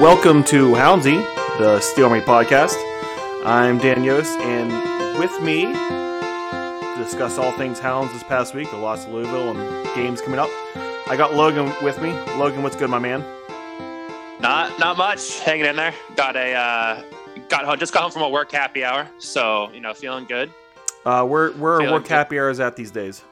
Welcome to Houndsy, the Steel Army podcast. I'm Dan Yost, and with me to discuss all things Hounds this past week, the loss of Louisville and games coming up, I got Logan with me. Logan, what's good, my man? Not not much. Hanging in there. Got a uh, got home, just got home from a work happy hour, so you know feeling good. Uh, where where are Feeling work good. happy hours at these days?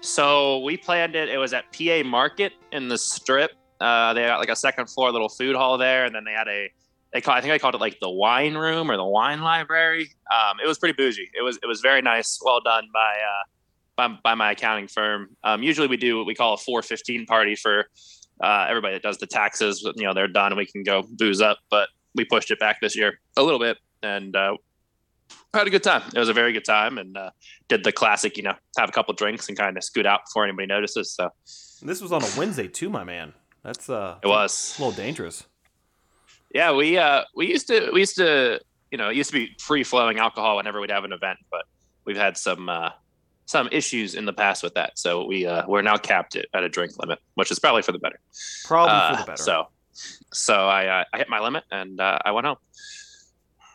So we planned it. It was at PA Market in the Strip. Uh, they got like a second floor little food hall there, and then they had a they call I think they called it like the wine room or the wine library. Um, it was pretty bougie. It was it was very nice. Well done by uh, by, by my accounting firm. Um, usually we do what we call a 415 party for uh, everybody that does the taxes. You know they're done. We can go booze up, but we pushed it back this year a little bit and uh, had a good time. It was a very good time and uh, did the classic, you know, have a couple drinks and kind of scoot out before anybody notices. So This was on a Wednesday too, my man. That's uh, it was. a little dangerous. Yeah, we uh we used to we used to you know it used to be free flowing alcohol whenever we'd have an event, but we've had some uh some issues in the past with that. So we uh we're now capped at, at a drink limit, which is probably for the better. Probably Uh, for the better. So so I uh, I hit my limit and uh, I went home.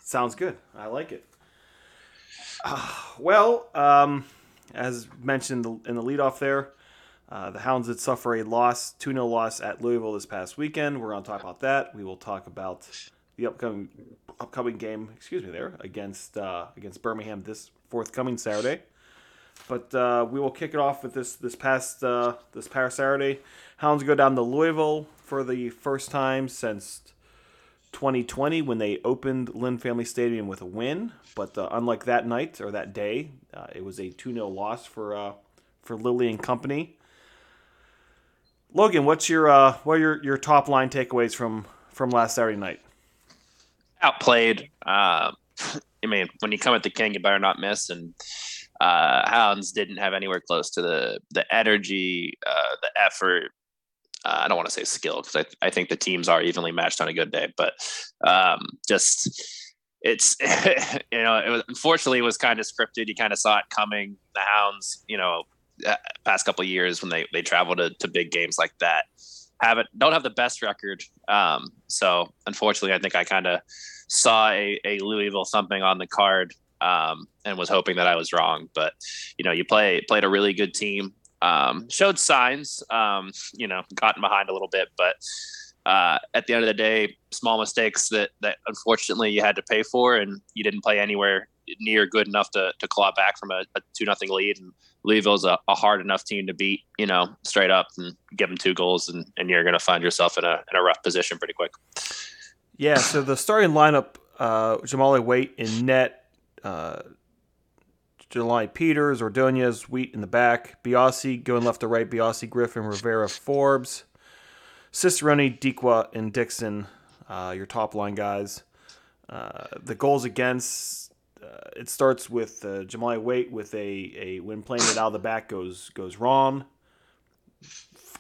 Sounds good. I like it. Uh, well, um, as mentioned in the, in the leadoff there, uh, the Hounds did suffer a loss, 2 0 loss at Louisville this past weekend. We're going to talk about that. We will talk about the upcoming upcoming game, excuse me, there against uh, against Birmingham this forthcoming Saturday. But uh, we will kick it off with this this past uh, this past Saturday. Hounds go down to Louisville for the first time since 2020 when they opened Lynn Family Stadium with a win, but uh, unlike that night or that day, uh, it was a 2-0 loss for uh, for Lilley and Company. Logan, what's your uh, what are your, your top line takeaways from from last Saturday night? outplayed. Uh, I mean, when you come at the king, you better not miss. And uh, Hounds didn't have anywhere close to the the energy, uh, the effort. Uh, I don't want to say skill because I, I think the teams are evenly matched on a good day, but um, just it's you know it was unfortunately it was kind of scripted. You kind of saw it coming. The Hounds, you know, past couple years when they they travel to, to big games like that haven't don't have the best record. Um, so unfortunately, I think I kind of saw a, a Louisville thumping on the card um, and was hoping that I was wrong. But you know, you play played a really good team. Um, showed signs, um, you know, gotten behind a little bit, but uh, at the end of the day, small mistakes that that unfortunately you had to pay for, and you didn't play anywhere near good enough to, to claw back from a, a two nothing lead. And Louisville's a, a hard enough team to beat, you know, straight up and give them two goals, and, and you're going to find yourself in a in a rough position pretty quick. Yeah, so the starting lineup: uh, Jahmali Waite in net, uh, Jelani Peters, Ordonez, Wheat in the back, Biasi going left to right, Biasi, Griffin, Rivera, Forbes, Cicerone, Dikwa, and Dixon, uh, your top line guys. Uh, the goals against uh, it starts with uh, Jahmali Waite with a, a when playing it out of the back goes goes wrong.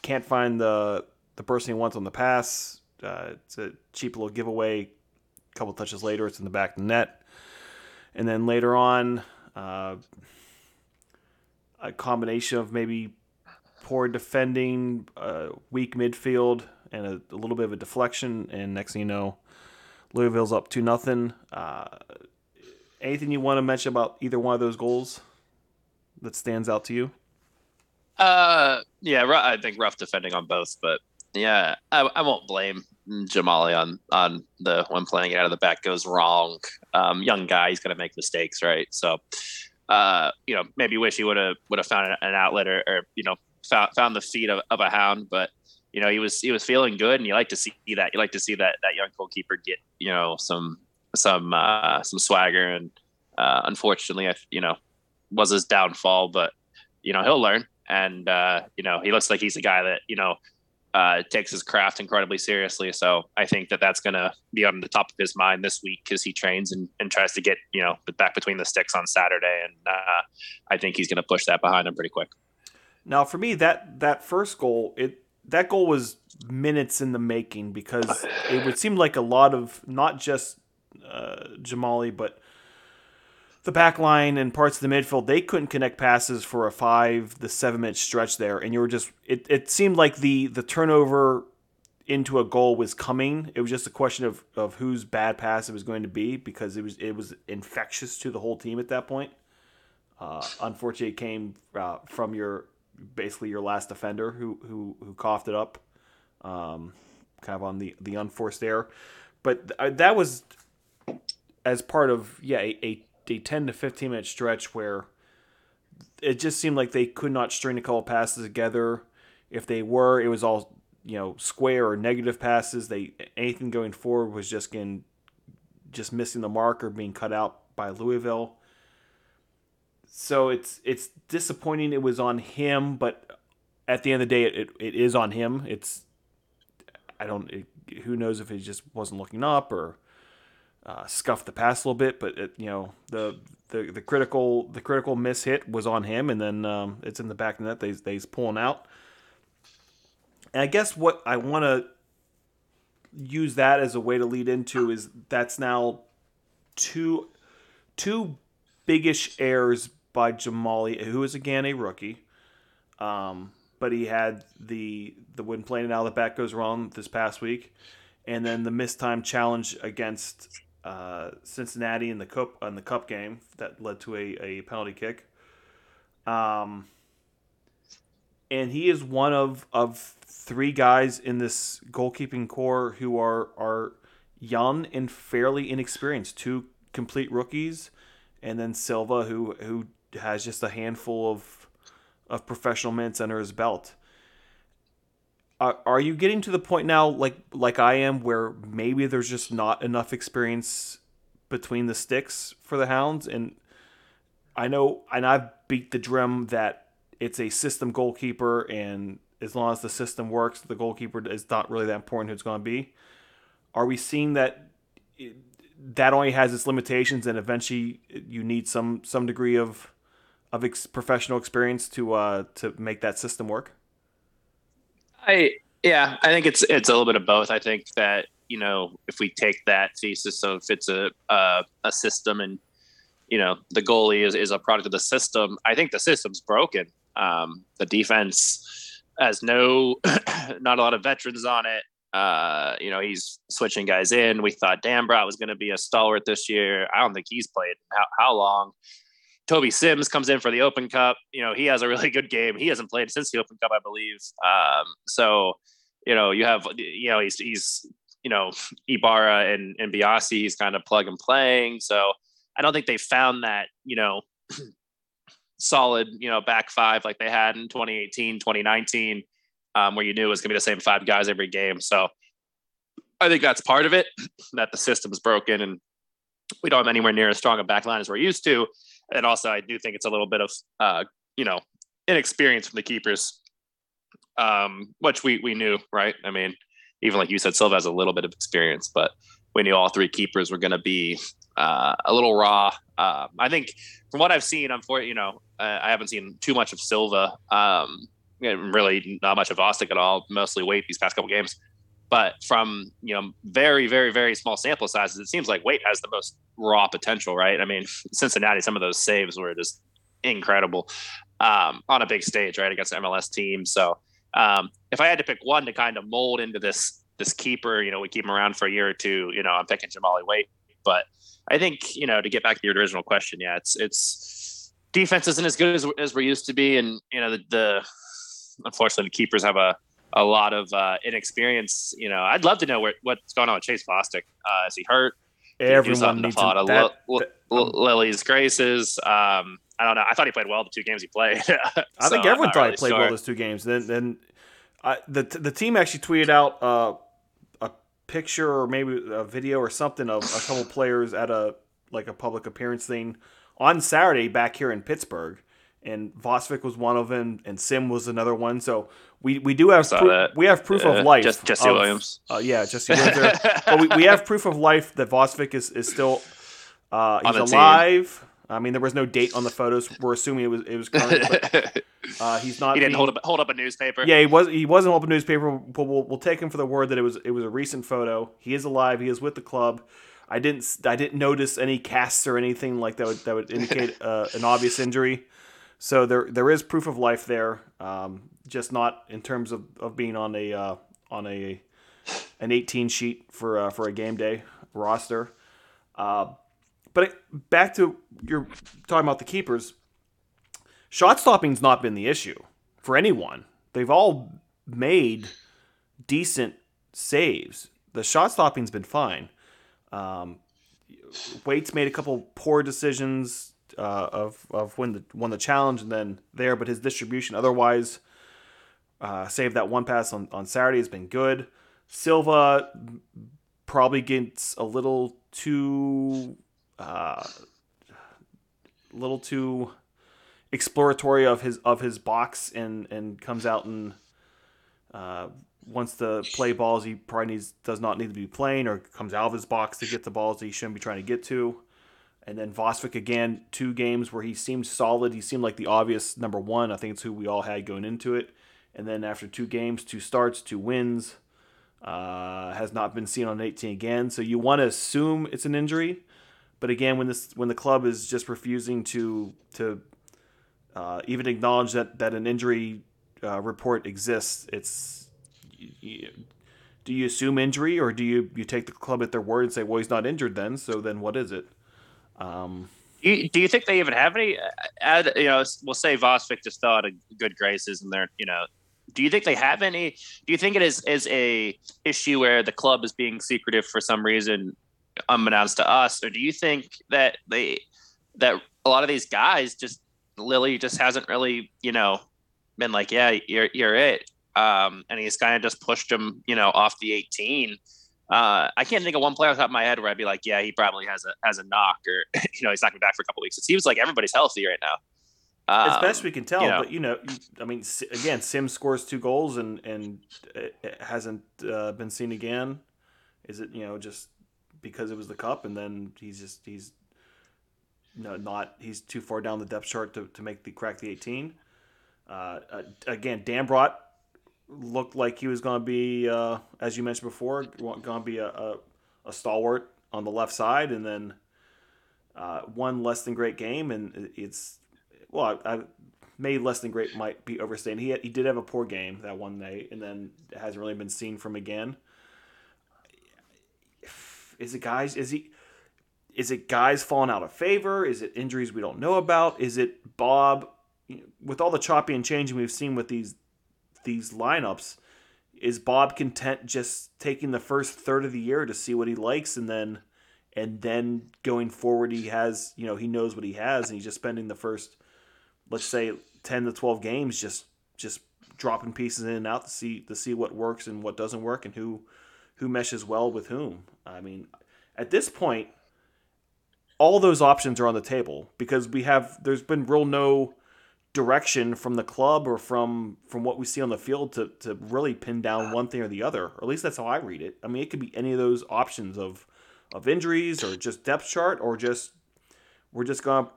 Can't find the the person he wants on the pass. Uh, it's a cheap little giveaway. A couple touches later, it's in the back of the net. And then later on, uh, a combination of maybe poor defending, uh, weak midfield, and a, a little bit of a deflection. And next thing you know, Louisville's up to nothing. Uh, anything you want to mention about either one of those goals that stands out to you? Uh, yeah, I think rough defending on both, but yeah, I, I won't blame Jahmali on on the when playing it out of the back goes wrong. Um, young guy, he's gonna make mistakes, right? So, uh, you know, maybe wish he would have would have found an outlet or, or you know found found the feet of, of a hound, but you know he was he was feeling good, and you like to see that. You like to see that that young goalkeeper get you know some some uh, some swagger, and uh, unfortunately, I you know was his downfall, but you know he'll learn and uh, you know he looks like he's a guy that you know uh, takes his craft incredibly seriously. So I think that that's going to be on the top of his mind this week because he trains and, and tries to get you know back between the sticks on Saturday, and uh, I think he's going to push that behind him pretty quick. Now, for me, that that first goal, it that goal was minutes in the making because it would seem like a lot of not just uh, Jahmali, but the back line and parts of the midfield, they couldn't connect passes for a five, the seven minute stretch there. And you were just, it, it seemed like the, the turnover, into a goal was coming. It was just a question of, of whose bad pass it was going to be because it was it was infectious to the whole team at that point. Uh, unfortunately, it came uh, from your basically your last defender who who who coughed it up, um, kind of on the the unforced error. But th- that was as part of yeah a, a, a ten to fifteen minute stretch where it just seemed like they could not string a couple passes together. If they were, it was all you know square or negative passes. They anything going forward was just getting just missing the mark or being cut out by Louisville. So it's it's disappointing. It was on him, but at the end of the day, it, it, it is on him. It's I don't. It, who knows if he just wasn't looking up or uh, scuffed the pass a little bit, but it, you know the, the the critical the critical miss hit was on him, and then um, it's in the back of the net. They they's pulling out, and I guess what I want to use that as a way to lead into is that's now two two biggish errors by Jahmali, who is again a rookie. Um, but he had the the when playing out of the back goes wrong this past week, and then the missed time challenge against uh, Cincinnati in the cup in the cup game that led to a, a penalty kick. Um, and he is one of of three guys in this goalkeeping core who are are young and fairly inexperienced. Two complete rookies, and then Silva, who who has just a handful of of professional minutes under his belt. Are, are you getting to the point now, like like I am, where maybe there's just not enough experience between the sticks for the Hounds? And I know, and I've beat the drum that it's a system goalkeeper, and as long as the system works, the goalkeeper is not really that important who it's going to be. Are we seeing that that only has its limitations, and eventually you need some some degree of of ex- professional experience to uh, to make that system work? I yeah, I think it's it's a little bit of both. I think that you know if we take that thesis, so if it's a a, system and you know the goalie is, is a product of the system, I think the system's broken. Um, the defense has no not a lot of veterans on it. Uh, you know, he's switching guys in. We thought Dan Dambrot was going to be a stalwart this year. I don't think he's played how, how long. Toby Sims comes in for the Open Cup. You know, he has a really good game. He hasn't played since the Open Cup, I believe. Um, so, you know, you have, you know, he's, he's, you know, Ibarra and, and Biasi, he's kind of plug and playing. So I don't think they found that, you know, solid, you know, back five like they had in 2018, 2019, um, where you knew it was going to be the same five guys every game. So I think that's part of it, that the system is broken and we don't have anywhere near as strong a back line as we're used to and also I do think it's a little bit of uh, you know inexperience from the keepers, um, which we we knew, right? I mean, even like you said, Silva has a little bit of experience, but we knew all three keepers were going to be uh, a little raw. Uh, I think from what I've seen, I'm for you know, I haven't seen too much of Silva. Um, really, not much of Vosvik at all. Mostly Waite these past couple games. But from you know very very very small sample sizes, it seems like Waite has the most raw potential, right? I mean, Cincinnati, some of those saves were just incredible um, on a big stage, right, against an MLS team. So um, if I had to pick one to kind of mold into this this keeper, you know, we keep him around for a year or two. You know, I'm picking Jahmali Waite, but I think you know to get back to your original question, yeah, it's it's defense isn't as good as, as we're used to be, and you know the, the unfortunately the keepers have a a lot of uh, inexperience. You know, I'd love to know where, what's going on with Chase Vosvik. Uh, is he hurt? Everyone needs a lot of that, L- that, L- Lilley's graces. Um, I don't know. I thought he played well the two games he played. so I think everyone thought really he played sure. well those two games. Then, then I, the the team actually tweeted out uh, a picture or maybe a video or something of a couple players at a like a public appearance thing on Saturday back here in Pittsburgh, and Vosvik was one of them, and Sim was another one. So we, we do have that. we have proof Yeah, of life. Just- Jesse of- Williams. Uh, yeah, Jesse Williams. but we, we have proof of life that Vosvik is is still uh, he's the team. alive. I mean, there was no date on the photos. We're assuming it was it was current. But, uh, he's not. he didn't being- hold up hold up a newspaper. yeah, he was. He wasn't holding a newspaper, but we'll, we'll take him for the word that it was. It was a recent photo. He is alive. He is with the club. I didn't. I didn't notice any casts or anything like that would that would indicate uh, an obvious injury. So there there is proof of life there. Um, just not in terms of, of being on a uh, on a an 18 sheet for uh, for a game day roster. Uh, but it, back to you're talking about the keepers. Shot stopping's not been the issue for anyone. They've all made decent saves. The shot stopping's been fine. Um, Waite's made a couple poor decisions uh, of of when the won the challenge and then there, but his distribution otherwise, uh, save that one pass on, on Saturday has been good. Silva probably gets a little too uh, little too exploratory of his of his box and and comes out and uh, wants to play balls he probably needs does not need to be playing or comes out of his box to get the balls that he shouldn't be trying to get to. And then Vosvik again, two games where he seemed solid. He seemed like the obvious number one. I think it's who we all had going into it. And then after two games, two starts, two wins, uh, has not been seen on 18 again. So you want to assume it's an injury, but again, when this when the club is just refusing to to uh, even acknowledge that that an injury uh, report exists, it's you, do you assume injury or do you you take the club at their word and say, well, he's not injured then, so then what is it? Um, you, do you think they even have any? Add, you know, we'll say Vosvik just fell out of good graces, and they're you know do you think they have any do you think it is is a issue where the club is being secretive for some reason unbeknownst to us or do you think that they that a lot of these guys just Lilley just hasn't really you know been like yeah you're you're it um and he's kind of just pushed him you know off the 18 uh, I can't think of one player off the top of my head where I'd be like, yeah, he probably has a has a knock, or you know, he's not going back for a couple weeks. It seems like everybody's healthy right now. Um, as best we can tell, you know, but you know, I mean, again, Sim scores two goals and and it hasn't uh, been seen again. Is it you know just because it was the cup and then he's just he's no not he's too far down the depth chart to, to make the crack the eighteen. Uh, uh, again, Dambrot looked like he was going to be, uh, as you mentioned before, going to be a, a, a, stalwart on the left side, and then uh, one less than great game, and it's well, I, I made less than great might be overstating. He had, he did have a poor game that one night, and then hasn't really been seen from again. Is it guys? Is he? Is it guys falling out of favor? Is it injuries we don't know about? Is it Bob? with all the choppy and changing we've seen with these these lineups, is Bob content just taking the first third of the year to see what he likes, and then and then going forward he has you know he knows what he has, and he's just spending the first let's say 10 to 12 games just just dropping pieces in and out to see to see what works and what doesn't work and who who meshes well with whom. I mean, at this point all those options are on the table because we have there's been real no direction from the club or from from what we see on the field to, to really pin down one thing or the other. Or at least that's how I read it. I mean, it could be any of those options of of injuries or just depth chart or just we're just gonna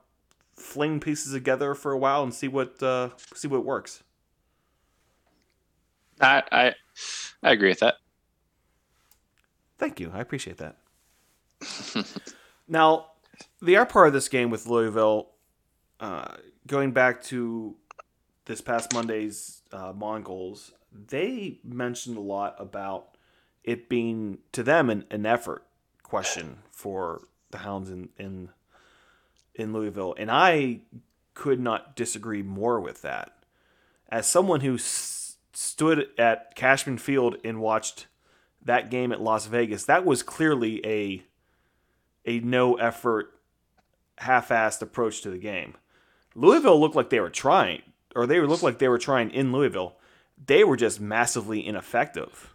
fling pieces together for a while and see what uh, see what works. I, I I agree with that. Thank you. I appreciate that. now, the other part of this game with Louisville, uh, going back to this past Monday's uh, Mongols, they mentioned a lot about it being to them an, an effort question for the Hounds in, in in Louisville, and I could not disagree more with that. As someone who s- stood at Cashman Field and watched that game at Las Vegas, that was clearly a a no effort, half-assed approach to the game. Louisville looked like they were trying, or they looked like they were trying in Louisville. They were just massively ineffective.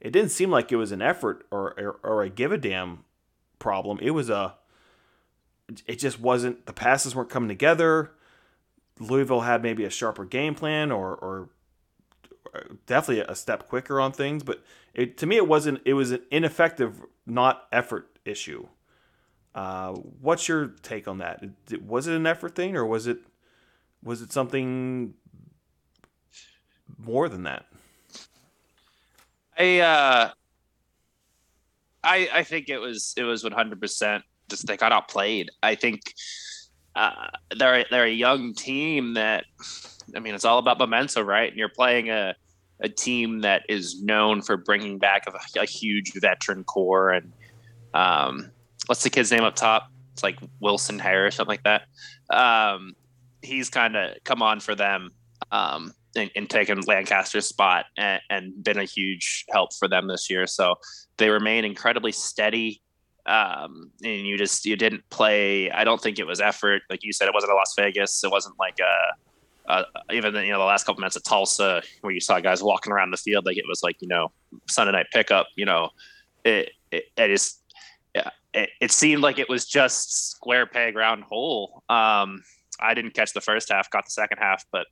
It didn't seem like it was an effort or, or, or a give a damn problem. It was a it just wasn't the passes weren't coming together. Louisville had maybe a sharper game plan or, or definitely a step quicker on things, but it, to me it wasn't. It was an ineffective, not effort issue. Uh, what's your take on that? Was it an effort thing, or was it was it something more than that? I uh, I I think it was it was one hundred percent just they got outplayed. I think uh, they're they're a young team that I mean it's all about momentum, right? And you're playing a a team that is known for bringing back a, a huge veteran core and um, what's the kid's name up top? It's like Wilson Harris, or something like that. Um, he's kind of come on for them um, and, and, taken Lancaster's spot and, and, been a huge help for them this year. So they remain incredibly steady. Um, and you just you didn't play. I don't think it was effort, like you said. It wasn't a Las Vegas. It wasn't like a uh, even you know the last couple minutes of Tulsa where you saw guys walking around the field like it was like you know Sunday night pickup. You know, it it, it just yeah, it, it, seemed like it was just square peg round hole. Um, I didn't catch the first half, got the second half, but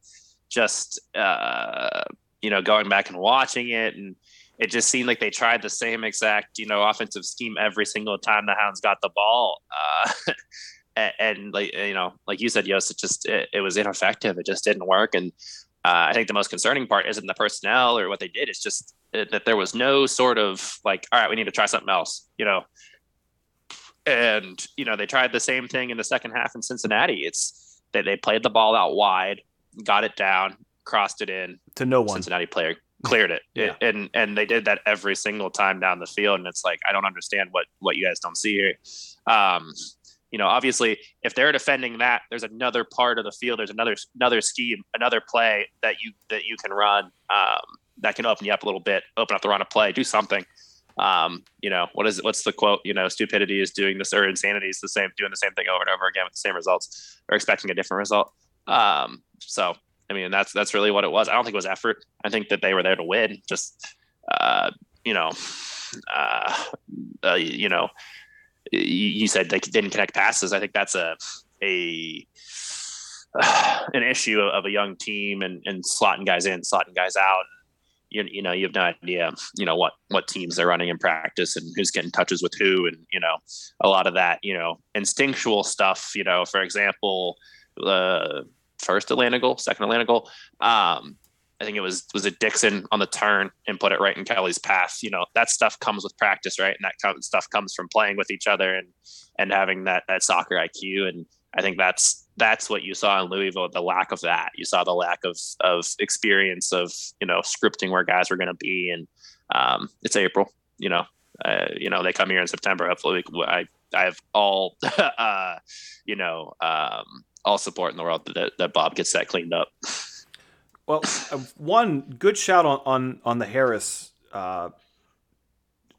just uh, you know going back and watching it and it just seemed like they tried the same exact you know offensive scheme every single time the hounds got the ball uh, and, and, like you know, like you said, Yost, it just it, it was ineffective. It just didn't work. And uh, I think the most concerning part isn't the personnel or what they did. It's just that there was no sort of like, all right, we need to try something else, you know. And you know, they tried the same thing in the second half in Cincinnati. It's that they played the ball out wide, got it down, crossed it in to no one. Cincinnati player cleared it. yeah. it, and and they did that every single time down the field. And it's like I don't understand what what you guys don't see here. Um, you know, obviously, if they're defending that, there's another part of the field, there's another another scheme, another play that you that you can run um, that can open you up a little bit, open up the run of play, do something. Um, you know, what is it? What's the quote? You know, stupidity is doing this, or insanity is the same, doing the same thing over and over again with the same results, or expecting a different result. Um, so, I mean, that's that's really what it was. I don't think it was effort. I think that they were there to win. Just, uh, you know, uh, uh, you know you said they didn't connect passes. I think that's a a an issue of a young team and, and slotting guys in, slotting guys out. You, you know, you have no idea, you know, what, what teams they're running in practice and who's getting touches with who. And, you know, a lot of that, you know, instinctual stuff, you know, for example, uh, first Atlanta goal, second Atlanta goal. Um, I think it was was it Dixon on the turn and put it right in Kelly's path. You know that stuff comes with practice, right? And that kind of stuff comes from playing with each other and and having that that soccer IQ. And I think that's that's what you saw in Louisville. The lack of that, you saw the lack of of experience of you know scripting where guys were going to be. And um, it's April, you know, uh, you know they come here in September. Hopefully, I I have all uh, you know um, all support in the world that that Bob gets that cleaned up. Well, uh, one good shout on on, on the Harris uh,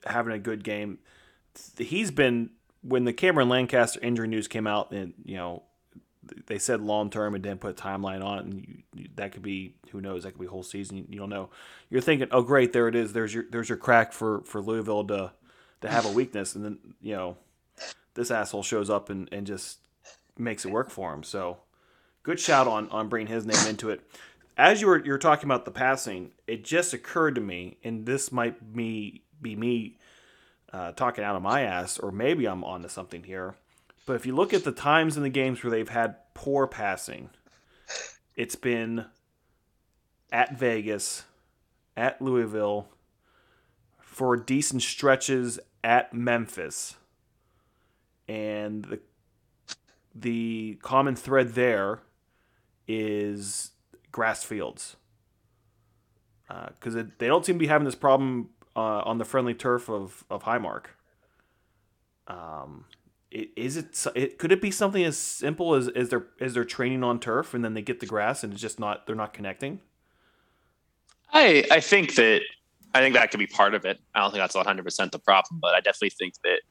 having a good game. He's been when the Cameron Lancaster injury news came out, and you know they said long term and didn't put a timeline on it, and you, that could be who knows that could be whole season. You, you, don't know. You're thinking, oh great, there it is. There's your there's your crack for for Louisville to to have a weakness, and then you know this asshole shows up and and just makes it work for him. So good shout on on bringing his name into it as you were you're talking about the passing, it just occurred to me, and this might me be me uh, talking out of my ass, or maybe I'm onto something here. But if you look at the times in the games where they've had poor passing, it's been at Vegas, at Louisville, for decent stretches at Memphis, and the the common thread there is grass fields because uh, they don't seem to be having this problem uh, on the friendly turf of of Highmark. Um, is it, it could it be something as simple as is their is their training on turf and then they get the grass and it's just not they're not connecting. I I think that I think that could be part of it. I don't think that's 100 percent the problem, but I definitely think that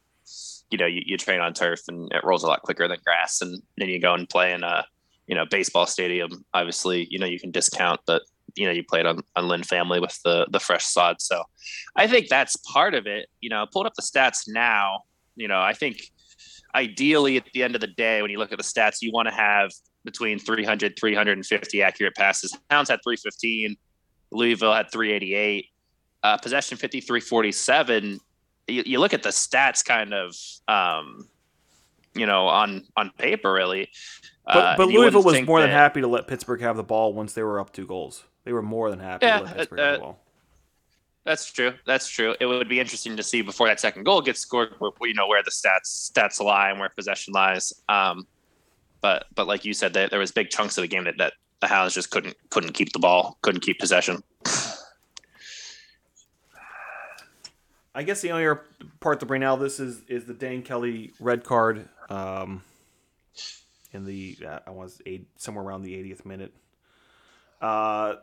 you know you, you train on turf and it rolls a lot quicker than grass, and then you go and play in a you know, baseball stadium, obviously, you know, you can discount, but you know, you played on, on Lynn family with the, the fresh sod. So I think that's part of it, you know, pulled up the stats now, you know, I think ideally at the end of the day, when you look at the stats, you want to have between 300, 350 accurate passes. Hounds had 315. Louisville had 388. Uh, possession 5347. You, you look at the stats kind of, um, you know, on, on paper really. But, uh, but Louisville was more than happy to let Pittsburgh have the ball once they were up two goals. They were more than happy yeah, to let Pittsburgh uh, have the ball. That's true. That's true. It would be interesting to see before that second goal gets scored, you know, where the stats stats lie and where possession lies. Um, but but like you said, there, there was big chunks of the game that, that the Hounds just couldn't couldn't keep the ball, couldn't keep possession. I guess the only part to bring out this is is the Dane Kelly red card um, in the uh, I was eight, somewhere around the 80th minute. Uh,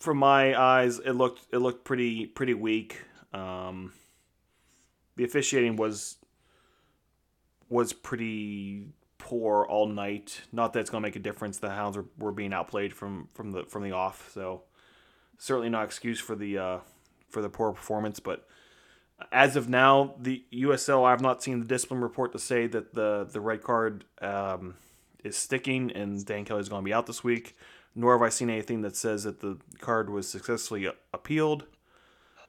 from my eyes, it looked it looked pretty pretty weak. Um, the officiating was was pretty poor all night. Not that it's to make a difference. The Hounds were, were being outplayed from from the from the off, so certainly not excuse for the uh, for the poor performance. But as of now, the USL I have not seen the discipline report to say that the the red card um, is sticking and Dane Kelly is to be out this week. Nor have I seen anything that says that the card was successfully appealed.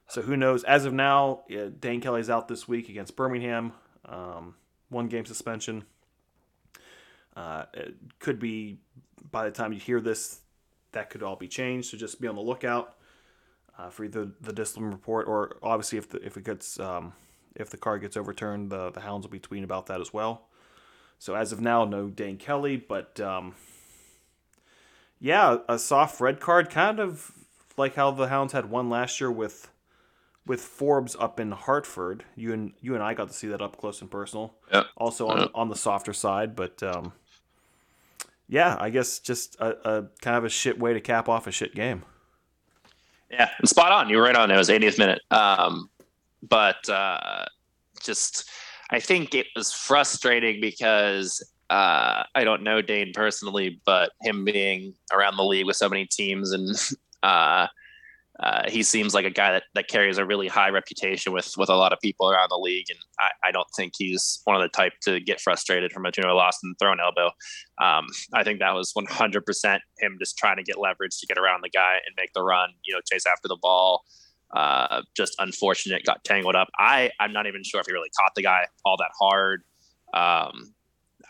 So who knows? As of now, yeah, Dane Kelly's out this week against Birmingham. Um, one game suspension. Uh, it could be by the time you hear this, that could all be changed. So just be on the lookout uh, for either the discipline report or obviously if the if it gets um, if the card gets overturned, the the hounds will be tweeting about that as well. So as of now, no Dane Kelly, but um, yeah, a soft red card, kind of like how the hounds had one last year with with Forbes up in Hartford. You and you and I got to see that up close and personal. Yeah. Also on on the softer side, but um, yeah, I guess just a, a kind of a shit way to cap off a shit game. Yeah, and spot on. You were right on. It was 80th minute. Um, but uh, just, I think it was frustrating because uh, I don't know Dane personally, but him being around the league with so many teams and uh, uh, he seems like a guy that, that carries a really high reputation with with a lot of people around the league, and I, I don't think he's one of the type to get frustrated from a two loss and throw an elbow. Um, I think that was 100% him just trying to get leverage to get around the guy and make the run, you know, chase after the ball. Uh, just unfortunate, got tangled up. I I'm not even sure if he really caught the guy all that hard. Um,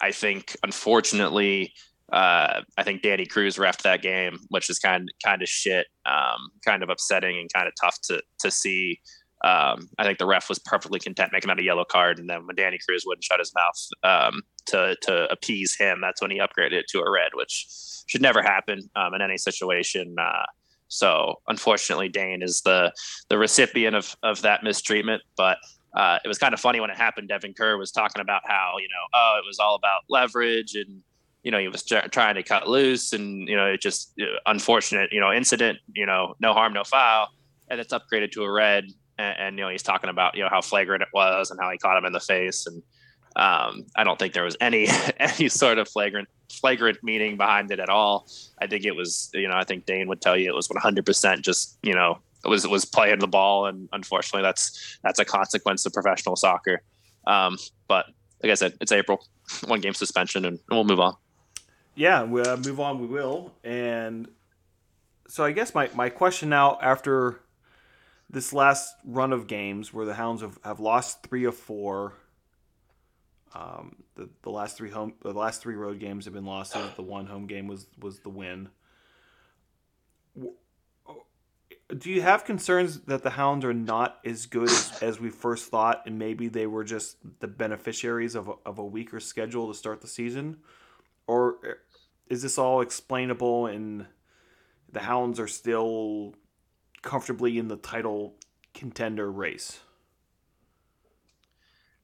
I think unfortunately uh, I think Danny Cruz refed that game, which is kind kind of shit, um, kind of upsetting and kind of tough to to see. Um, I think the ref was perfectly content making out a yellow card, and then when Danny Cruz wouldn't shut his mouth um, to to appease him, that's when he upgraded it to a red, which should never happen um, in any situation. Uh, so unfortunately, Dane is the the recipient of of that mistreatment, but. Uh, it was kind of funny when it happened. Devin Kerr was talking about how you know, oh, it was all about leverage and you know, he was trying to cut loose and, you know, it just uh, unfortunate, you know, incident, you know, no harm, no foul. And it's upgraded to a red. And, and, you know, he's talking about, you know, how flagrant it was and how he caught him in the face. And um, I don't think there was any, any sort of flagrant, flagrant meaning behind it at all. I think it was, you know, I think Dane would tell you it was 100% just, you know, was, was playing the ball. And unfortunately that's, that's a consequence of professional soccer. Um, but like I said, it's April, one game suspension and we'll move on yeah, we'll uh, move on. We will. And so I guess my, my question now after this last run of games where the Hounds have, have lost three of four. Um, the, the last three home the last three road games have been losses. The one home game was was the win. Do you have concerns that the Hounds are not as good as, as we first thought, and maybe they were just the beneficiaries of a, of a weaker schedule to start the season? or eh, is this all explainable and the Hounds are still comfortably in the title contender race?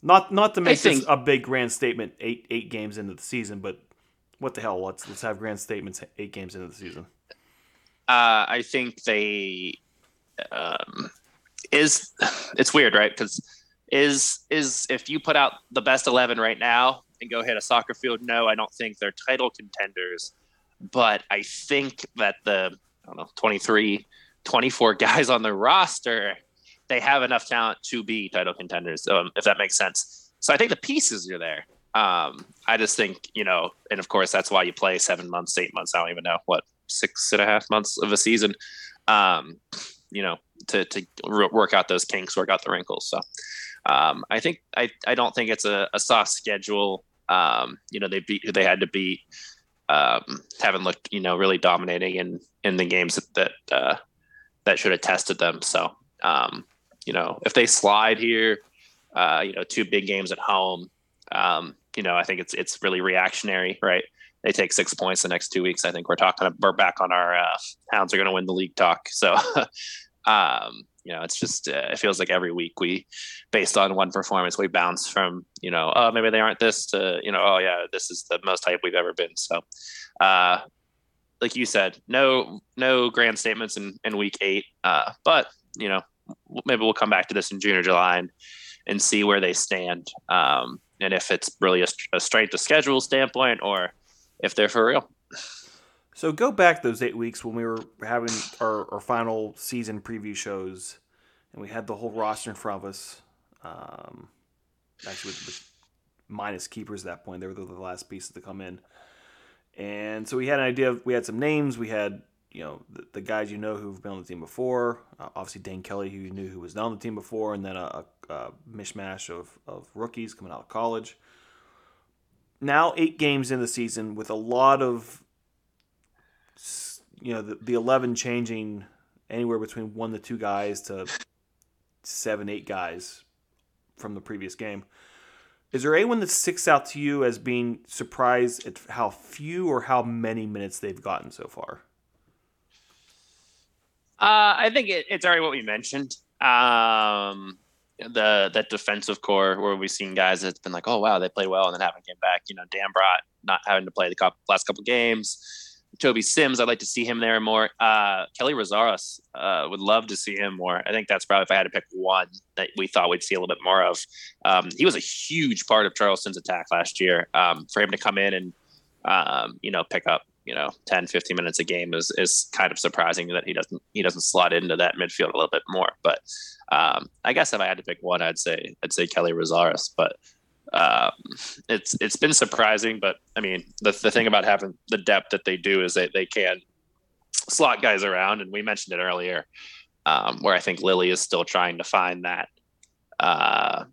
Not not to make think, this a big grand statement eight eight games into the season, but what the hell? Let's let's have grand statements eight games into the season. Uh, I think they um, is it's weird, right? Because is is if you put out the best eleven right now, and go hit a soccer field? No, I don't think they're title contenders. But I think that the, I don't know, 23, 24 guys on the roster, they have enough talent to be title contenders, um, if that makes sense. So I think the pieces are there. Um, I just think, you know, and of course, that's why you play seven months, eight months. I don't even know what, six and a half months of a season, um, you know, to, to work out those kinks, work out the wrinkles. So um, I think, I, I don't think it's a, a soft schedule um, you know, they beat who they had to beat. Um, haven't looked, you know, really dominating in in the games that that, uh, that should have tested them. So, um, you know, if they slide here, uh, you know, two big games at home, um, you know, I think it's it's really reactionary, right? They take six points the next two weeks. I think we're talking. We're back on our uh, Hounds are going to win the league talk. So, um, You know, it's just uh, it feels like every week we, based on one performance, we bounce from you know, oh maybe they aren't this to you know, oh yeah, this is the most hype we've ever been. So, uh, like you said, no no grand statements in in week eight, uh, but you know, maybe we'll come back to this in June or July and and see where they stand, um, and if it's really a, a strength of schedule standpoint or if they're for real. So go back those eight weeks when we were having our, our final season preview shows, and we had the whole roster in front of us. Um, actually, with, with minus keepers at that point, they were the, last pieces to come in, and so we had an idea. Of, we had some names. We had you know the, the, guys you know who've been on the team before. Uh, obviously, Dane Kelly, who you knew who was on the team before, and then a, a, a mishmash of, of rookies coming out of college. Now, eight games in the season with a lot of you know the, the 11 changing anywhere between one to two guys to seven eight guys from the previous game. Is there anyone that sticks out to you as being surprised at how few or how many minutes they've gotten so far? Uh, i think it, it's already what we mentioned. Um, the that defensive core where we've seen guys that's been like oh wow they played well and then haven't came back you know Dambrot not having to play the last couple games Toby Sims, I'd like to see him there more. Uh, Kelly Rosaras, uh, would love to see him more. I think that's probably if I had to pick one that we thought we'd see a little bit more of. Um, he was a huge part of Charleston's attack last year. Um, for him to come in and um, you know pick up you know 10, 15 minutes a game is is kind of surprising that he doesn't he doesn't slot into that midfield a little bit more. But um, I guess if I had to pick one, I'd say I'd say Kelly Rosaras. But um, it's it's been surprising, but I mean the the thing about having the depth that they do is that they can slot guys around, and we mentioned it earlier, um, where I think Lilley is still trying to find that. Uh,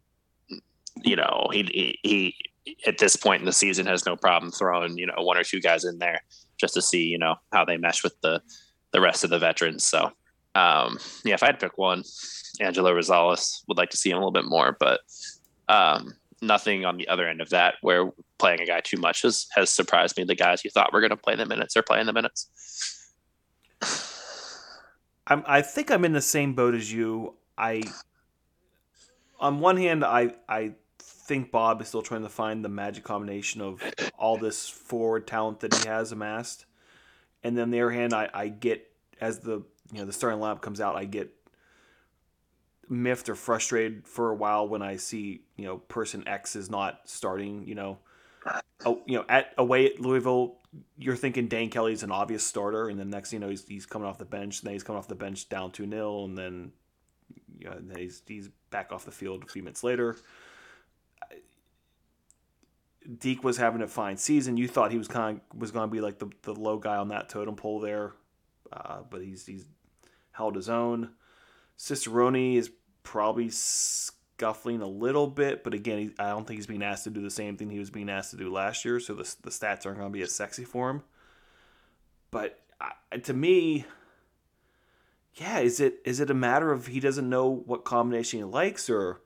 you know, he, he he at this point in the season has no problem throwing you know one or two guys in there just to see you know how they mesh with the the rest of the veterans. So um, yeah, if I had to pick one, Angelo Rosales would like to see him a little bit more, but um, nothing on the other end of that where playing a guy too much has, has surprised me. The guys you thought were going to play the minutes are playing the minutes. I'm, I think I'm in the same boat as you. I, on one hand, I, I think Bob is still trying to find the magic combination of all this forward talent that he has amassed. And then on the other hand, I, I get as the you know the starting lineup comes out, I get miffed or frustrated for a while when I see you know person X is not starting. You know, oh, you know at away at Louisville, you're thinking Dane Kelly's an obvious starter, and then next you know he's, he's coming off the bench, and then he's coming off the bench down two 0 and then you know, he's he's back off the field a few minutes later. Deke was having a fine season. You thought he was kind of was going to be like the, the low guy on that totem pole there, uh, but he's he's held his own. Cicerone is probably scuffling a little bit, but again, he, I don't think he's being asked to do the same thing he was being asked to do last year, so the, the stats aren't going to be as sexy for him. But uh, to me, yeah, is it is it a matter of he doesn't know what combination he likes, or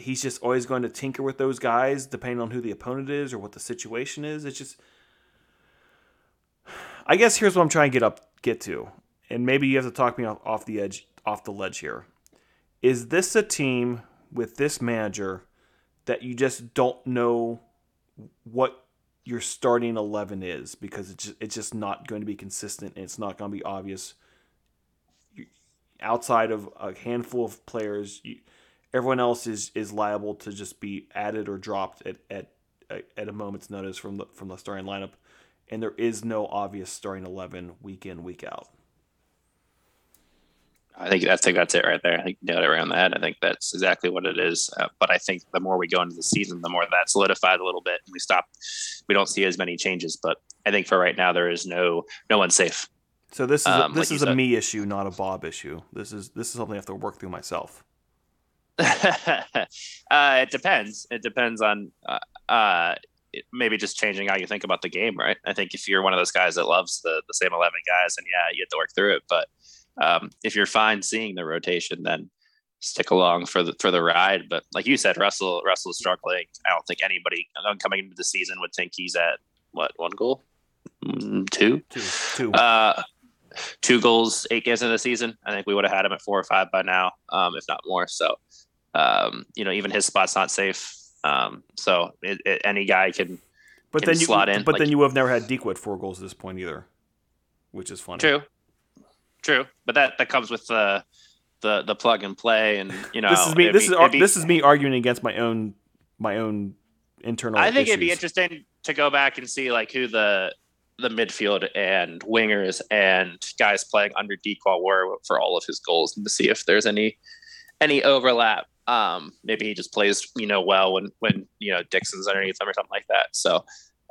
he's just always going to tinker with those guys depending on who the opponent is or what the situation is? It's just, I guess here's what I'm trying to get up get to, and maybe you have to talk me off, off the edge off the ledge here. Is this a team with this manager that you just don't know what your starting 11 is because it's just, it's just not going to be consistent and it's not going to be obvious outside of a handful of players you, everyone else is is liable to just be added or dropped at at at a moment's notice from the from the starting lineup and there is no obvious starting 11 week in week out I think I think that's it right there. I think you nailed it around the head. I think that's exactly what it is. Uh, but I think the more we go into the season, the more that solidified a little bit, and we stop. We don't see as many changes. But I think for right now, there is no no one safe. So this is a, um, this like is a me issue, not a Bob issue. This is this is something I have to work through myself. uh, it depends. It depends on uh, uh, maybe just changing how you think about the game, right? I think if you're one of those guys that loves the the same eleven guys, and yeah, you have to work through it, but um, if you're fine seeing the rotation, then stick along for the for the ride. But like you said, Russell Russell is struggling. I don't think anybody coming into the season would think he's at what one goal, mm, two, two, two. Uh, two goals, eight games in the season. I think we would have had him at four or five by now, um, if not more. So, um, you know, even his spot's not safe. Um, so it, it, any guy can. But can then you, slot in, but like- then you have never had Dikwa four goals at this point either, which is funny. True, true, but that that comes with the the the plug and play, and you know, This is me. This be- is be- this is me arguing against my own my own internal. I think it'd be interesting to go back and see like who the the midfield and wingers and guys playing under Dikwa were for all of his goals, and to see if there's any any overlap. Um, maybe he just plays you know well when when you know Dixon's underneath him or something like that. So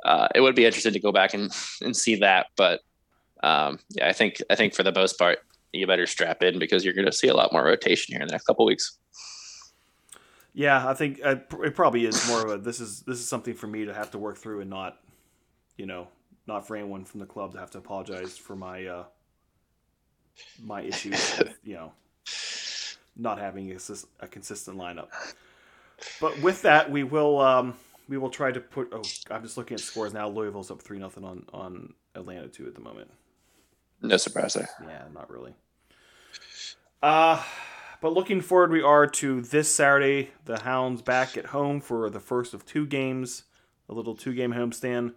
uh, it would be interesting to go back and and see that. But um, yeah, I think I think for the most part, you better strap in because you're going to see a lot more rotation here in the next couple weeks. Yeah, I think uh, it probably is more of a this is this is something for me to have to work through and not, you know, not for anyone from the club to have to apologize for my uh my issues, with, you know, not having a, a consistent lineup. But with that, we will um we will try to put. Oh, I'm just looking at scores now. Louisville's up three nothing on on Atlanta two at the moment. No surprise there. Yeah, not really. Uh but looking forward, we are to this Saturday. The Hounds back at home for the first of two games, a little two-game homestand.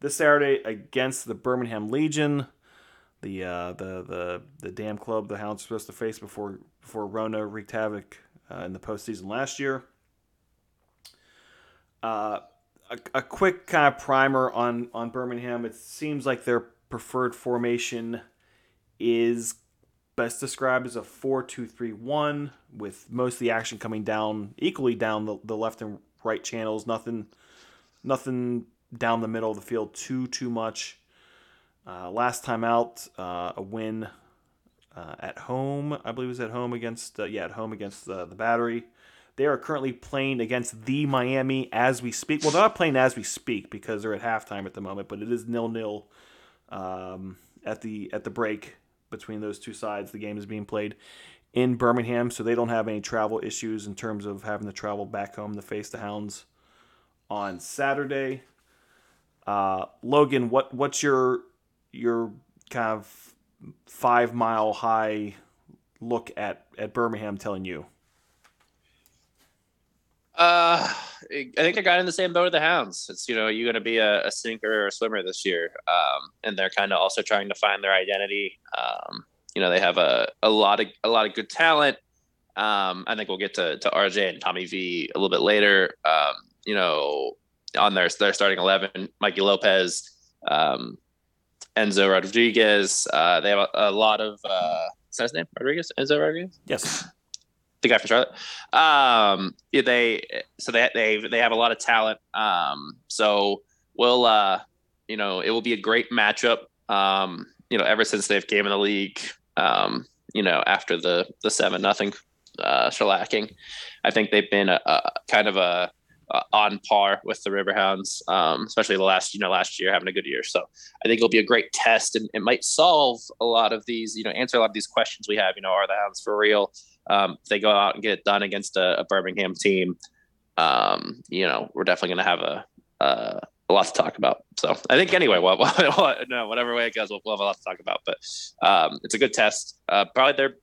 This Saturday against the Birmingham Legion, the uh, the the the damn club the Hounds are supposed to face before before Rona wreaked havoc uh, in the postseason last year. Uh, a, a quick kind of primer on on Birmingham. It seems like their preferred formation is best described as a 4-2-3-1 with most of the action coming down equally down the, the left and right channels nothing nothing down the middle of the field too too much uh, last time out uh, a win uh, at home i believe it was at home against uh, yeah at home against the, the battery they are currently playing against the miami as we speak well they're not playing as we speak because they're at halftime at the moment but it is nil nil um, at the at the break between those two sides. The game is being played in Birmingham, so they don't have any travel issues in terms of having to travel back home to face the Hounds on Saturday. Uh, Logan, what what's your your kind of five mile high look at at Birmingham telling you? Uh, I think I got in the same boat with the Hounds. It's you know you're going to be a, a sinker or a swimmer this year, um, and they're kind of also trying to find their identity. Um, you know they have a, a lot of a lot of good talent. Um, I think we'll get to, to RJ and Tommy V a little bit later. Um, you know, on their their starting eleven, Mikey Lopez, um, Enzo Rodriguez. Uh, they have a, a lot of uh, is that his name? Rodriguez? Enzo Rodriguez? Yes. the guy from Charlotte. Um, yeah, they so they they they have a lot of talent. Um, so we'll uh, you know, it will be a great matchup. Um, you know, ever since they've came in the league, um, you know, after the the seven nothing uh, shellacking, I think they've been a, a kind of a, a on par with the Riverhounds, um, especially the last you know last year having a good year. So I think it'll be a great test, and it might solve a lot of these you know answer a lot of these questions we have. You know, are the Hounds for real? um, if they go out and get it done against a, a Birmingham team, um, you know, we're definitely going to have a, a a lot to talk about. So I think anyway, well, well, no, whatever way it goes, we'll, we'll have a lot to talk about. But um, it's a good test. Uh, probably their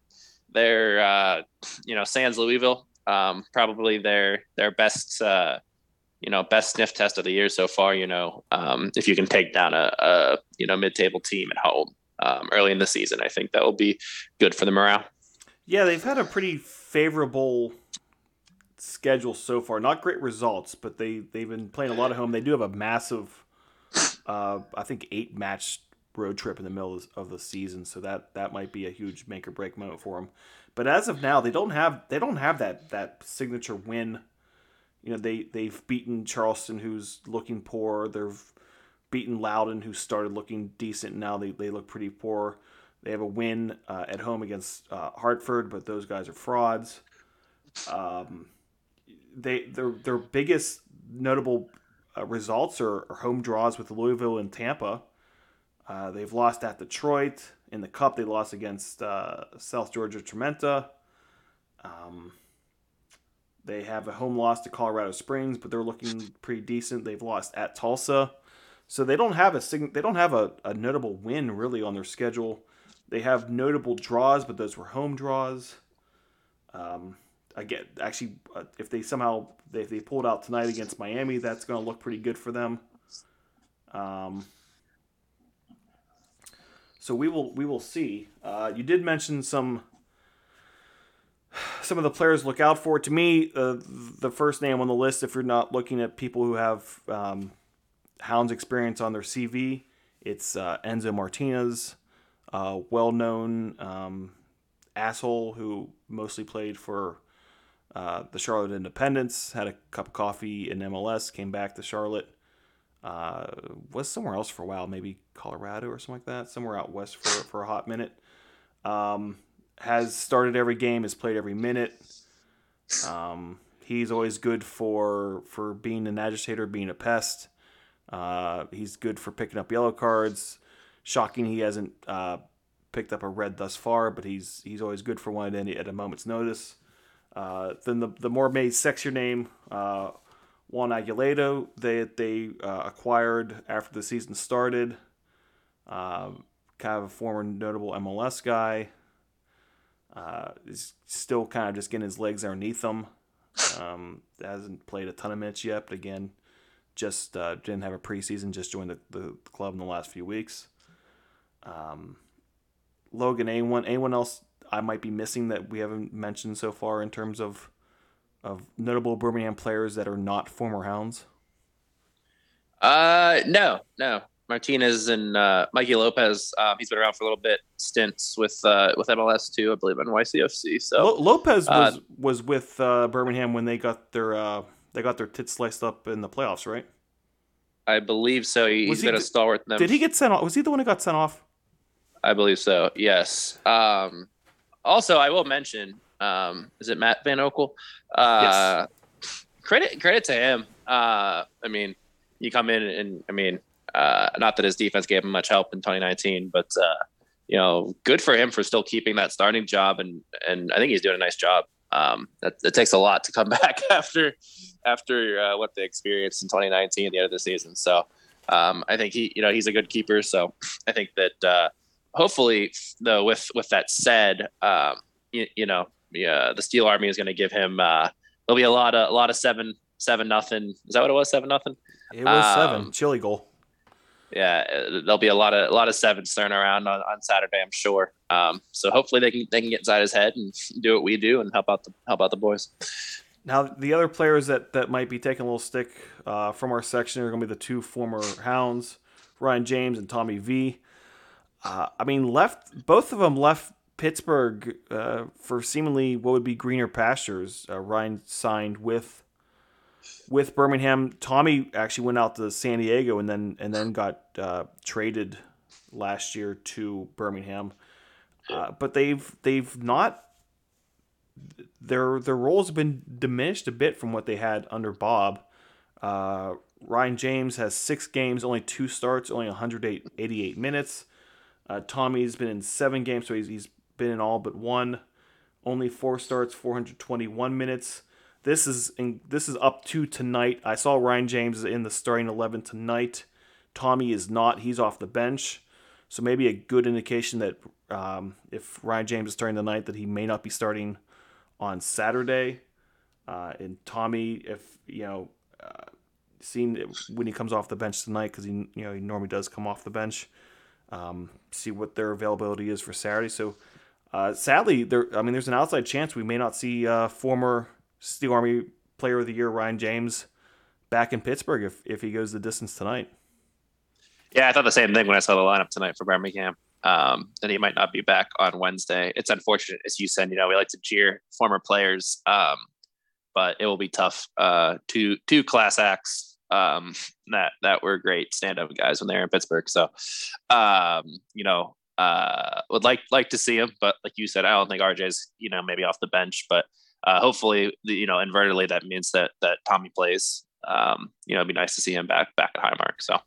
their uh, you know Sans Louisville, um, probably their their best uh, you know best sniff test of the year so far. You know, um, if you can take down a, a you know mid table team at home um, early in the season, I think that will be good for the morale. Yeah, they've had a pretty favorable schedule so far. Not great results, but they they've been playing a lot at home. They do have a massive, uh, I think, eight match road trip in the middle of- of the season, so that that might be a huge make or break moment for them. But as of now, they don't have they don't have that that signature win. You know, they they've beaten Charleston, who's looking poor. They've beaten Loudoun, who started looking decent. Now they, they look pretty poor. They have a win uh, at home against uh, Hartford, but those guys are frauds. Um, they their their biggest notable uh, results are, are home draws with Louisville and Tampa. Uh, they've lost at Detroit in the Cup. They lost against uh, South Georgia Tormenta. Um, they have a home loss to Colorado Springs, but they're looking pretty decent. They've lost at Tulsa, so they don't have a they don't have a, a notable win really on their schedule. They have notable draws, but those were home draws. Um, again, actually, uh, if they somehow if they pulled out tonight against Miami, that's going to look pretty good for them. Um, so we will we will see. Uh, you did mention some some of the players look out for. To me, uh, the first name on the list, if you're not looking at people who have um, Hounds experience on their CV, it's uh, Enzo Martinez, uh, well known um, asshole who mostly played for uh, the Charlotte Independence, had a cup of coffee in MLS, came back to Charlotte, uh, was somewhere else for a while, maybe Colorado or something like that, somewhere out west for, for a hot minute. Um, has started every game, has played every minute. Um, he's always good for for being an agitator, being a pest. Uh, he's good for picking up yellow cards. Shocking, he hasn't uh, picked up a red thus far, but he's he's always good for one at, any, at a moment's notice. Uh, then the the more made sexier name, Juan Agudelo, they they uh, acquired after the season started. Uh, kind of a former notable MLS guy. Uh, is still kind of just getting his legs underneath him. Um, hasn't played a ton of minutes yet, but again, just uh, didn't have a preseason. Just joined the, the club in the last few weeks. Um, Logan, anyone anyone else I might be missing that we haven't mentioned so far in terms of of notable Birmingham players that are not former Hounds? Uh, no, no. Martinez and uh, Mikey Lopez. Um, he's been around for a little bit. Stints with uh, with MLS too, I believe, NYCFC. So L- Lopez was uh, was with uh, Birmingham when they got their uh, they got their tits sliced up in the playoffs, right? I believe so. He, has he, been a stalwart. Them. Did he get sent off? Was he the one who got sent off? I believe so. Yes. Um, also, I will mention, um, is it Matt Van Oekel? Uh, yes. Credit credit to him. Uh, I mean, you come in and I mean, uh, not that his defense gave him much help in 2019, but uh, you know, good for him for still keeping that starting job, and and I think he's doing a nice job. Um, that, it takes a lot to come back after after uh, what they experienced in 2019 at the end of the season. So um, I think he, you know, he's a good keeper. So I think that uh, hopefully, though, with with that said, um, you, you, know, yeah, the Steel Army is going to give him. Uh, there'll be a lot of a lot of seven seven nothing. Is that what it was? Seven nothing. It was um, seven. Chili goal. Yeah, there'll be a lot of a lot of sevens thrown around on, on Saturday, I'm sure. Um, so hopefully they can they can get inside his head and do what we do and help out the help out the boys. Now the other players that that might be taking a little stick uh, from our section are going to be the two former Hounds, Ryan James and Tommy V. Uh, I mean, left both of them left Pittsburgh uh, for seemingly what would be greener pastures. Uh, Ryan signed with with Birmingham. Tommy actually went out to San Diego and then and then got uh, traded last year to Birmingham. Uh, but they've they've not their their roles have been diminished a bit from what they had under Bob. Uh, Ryan James has six games, only two starts, only 188 minutes. Uh, Tommy's been in seven games, so he's, he's been in all but one. Only four starts, 421 minutes. This is in, this is up to tonight. I saw Ryan James in the starting 11 tonight. Tommy is not. He's off the bench. So maybe a good indication that um, if Ryan James is starting tonight, that he may not be starting on Saturday. Uh, and Tommy, if you know, uh, seen when he comes off the bench tonight, because he you know he normally does come off the bench um, see what their availability is for Saturday. So, uh, sadly, there. I mean, there's an outside chance we may not see uh, former Steel Army Player of the Year Ryan James back in Pittsburgh if if he goes the distance tonight. Yeah, I thought the same thing when I saw the lineup tonight for Birmingham. Um, and he might not be back on Wednesday. It's unfortunate, as you said. You know, we like to cheer former players, um, but it will be tough. Uh, two two class acts um, that that were great stand-up guys when they were in Pittsburgh. So, um, you know, uh, would like like to see him, but like you said, I don't think RJ's you know maybe off the bench, but uh, hopefully you know invertedly that means that that Tommy plays. Um, you know, it'd be nice to see him back back at Highmark. So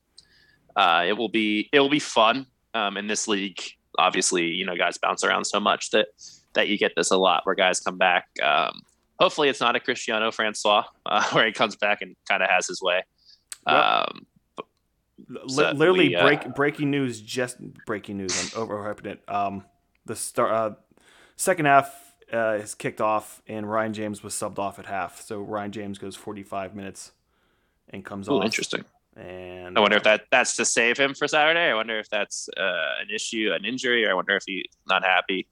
uh, it will be it will be fun um, in this league. Obviously, you know, guys bounce around so much that that you get this a lot where guys come back. Um, hopefully it's not a Christiano François uh, where he comes back and kind of has his way. Yep. Um, so literally uh, break, breaking news. Just breaking news. I'm overhyping it. Um, the start uh, second half uh, is kicked off, and Ryan James was subbed off at half. So Ryan James goes 45 minutes and comes Ooh, off. Interesting. And I wonder if that that's to save him for Saturday. I wonder if that's uh, an issue, an injury, or I wonder if he's not happy.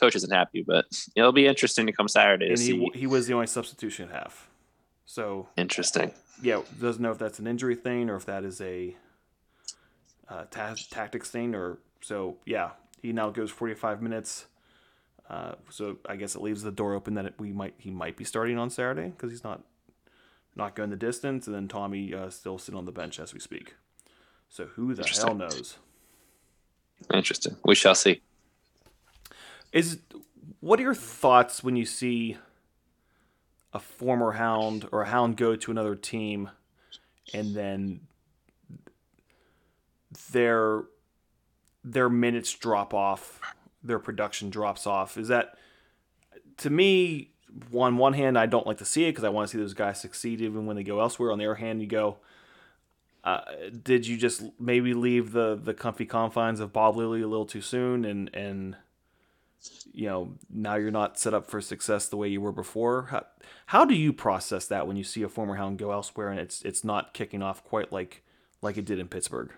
Coach isn't happy, but it'll be interesting to come Saturday. And he, see. he was the only substitution at half. So interesting. Yeah, doesn't know if that's an injury thing or if that is a uh, ta- tactics thing or so. Yeah, he now goes 45 minutes. Uh, so I guess it leaves the door open that it, we might he might be starting on Saturday because he's not not going the distance, and then Tommy uh, still sitting on the bench as we speak. So who the hell knows? Interesting. We shall see. Is what are your thoughts when you see a former Hound or a Hound go to another team, and then their their minutes drop off, their production drops off? Is that to me? On one hand, I don't like to see it because I want to see those guys succeed even when they go elsewhere. On the other hand, you go, uh, did you just maybe leave the the comfy confines of Bob Lilley a little too soon and and you know now you're not set up for success the way you were before how, how do you process that when you see a former hound go elsewhere and it's it's not kicking off quite like like it did in pittsburgh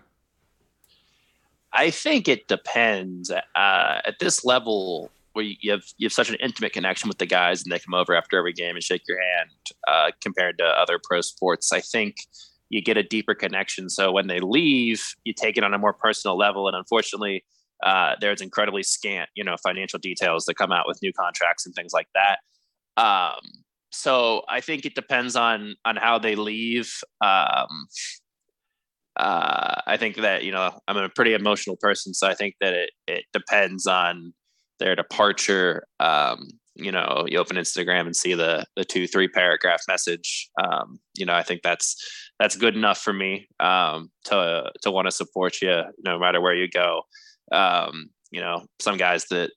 i think it depends uh, at this level where you have you have such an intimate connection with the guys and they come over after every game and shake your hand uh, compared to other pro sports i think you get a deeper connection so when they leave you take it on a more personal level and unfortunately uh, there's incredibly scant, you know, financial details that come out with new contracts and things like that. Um, so I think it depends on on how they leave. Um, uh, I think that you know I'm a pretty emotional person, so I think that it it depends on their departure. Um, you know, you open Instagram and see the the two three paragraph message. Um, you know, I think that's that's good enough for me um, to to want to support you no matter where you go um, you know, some guys that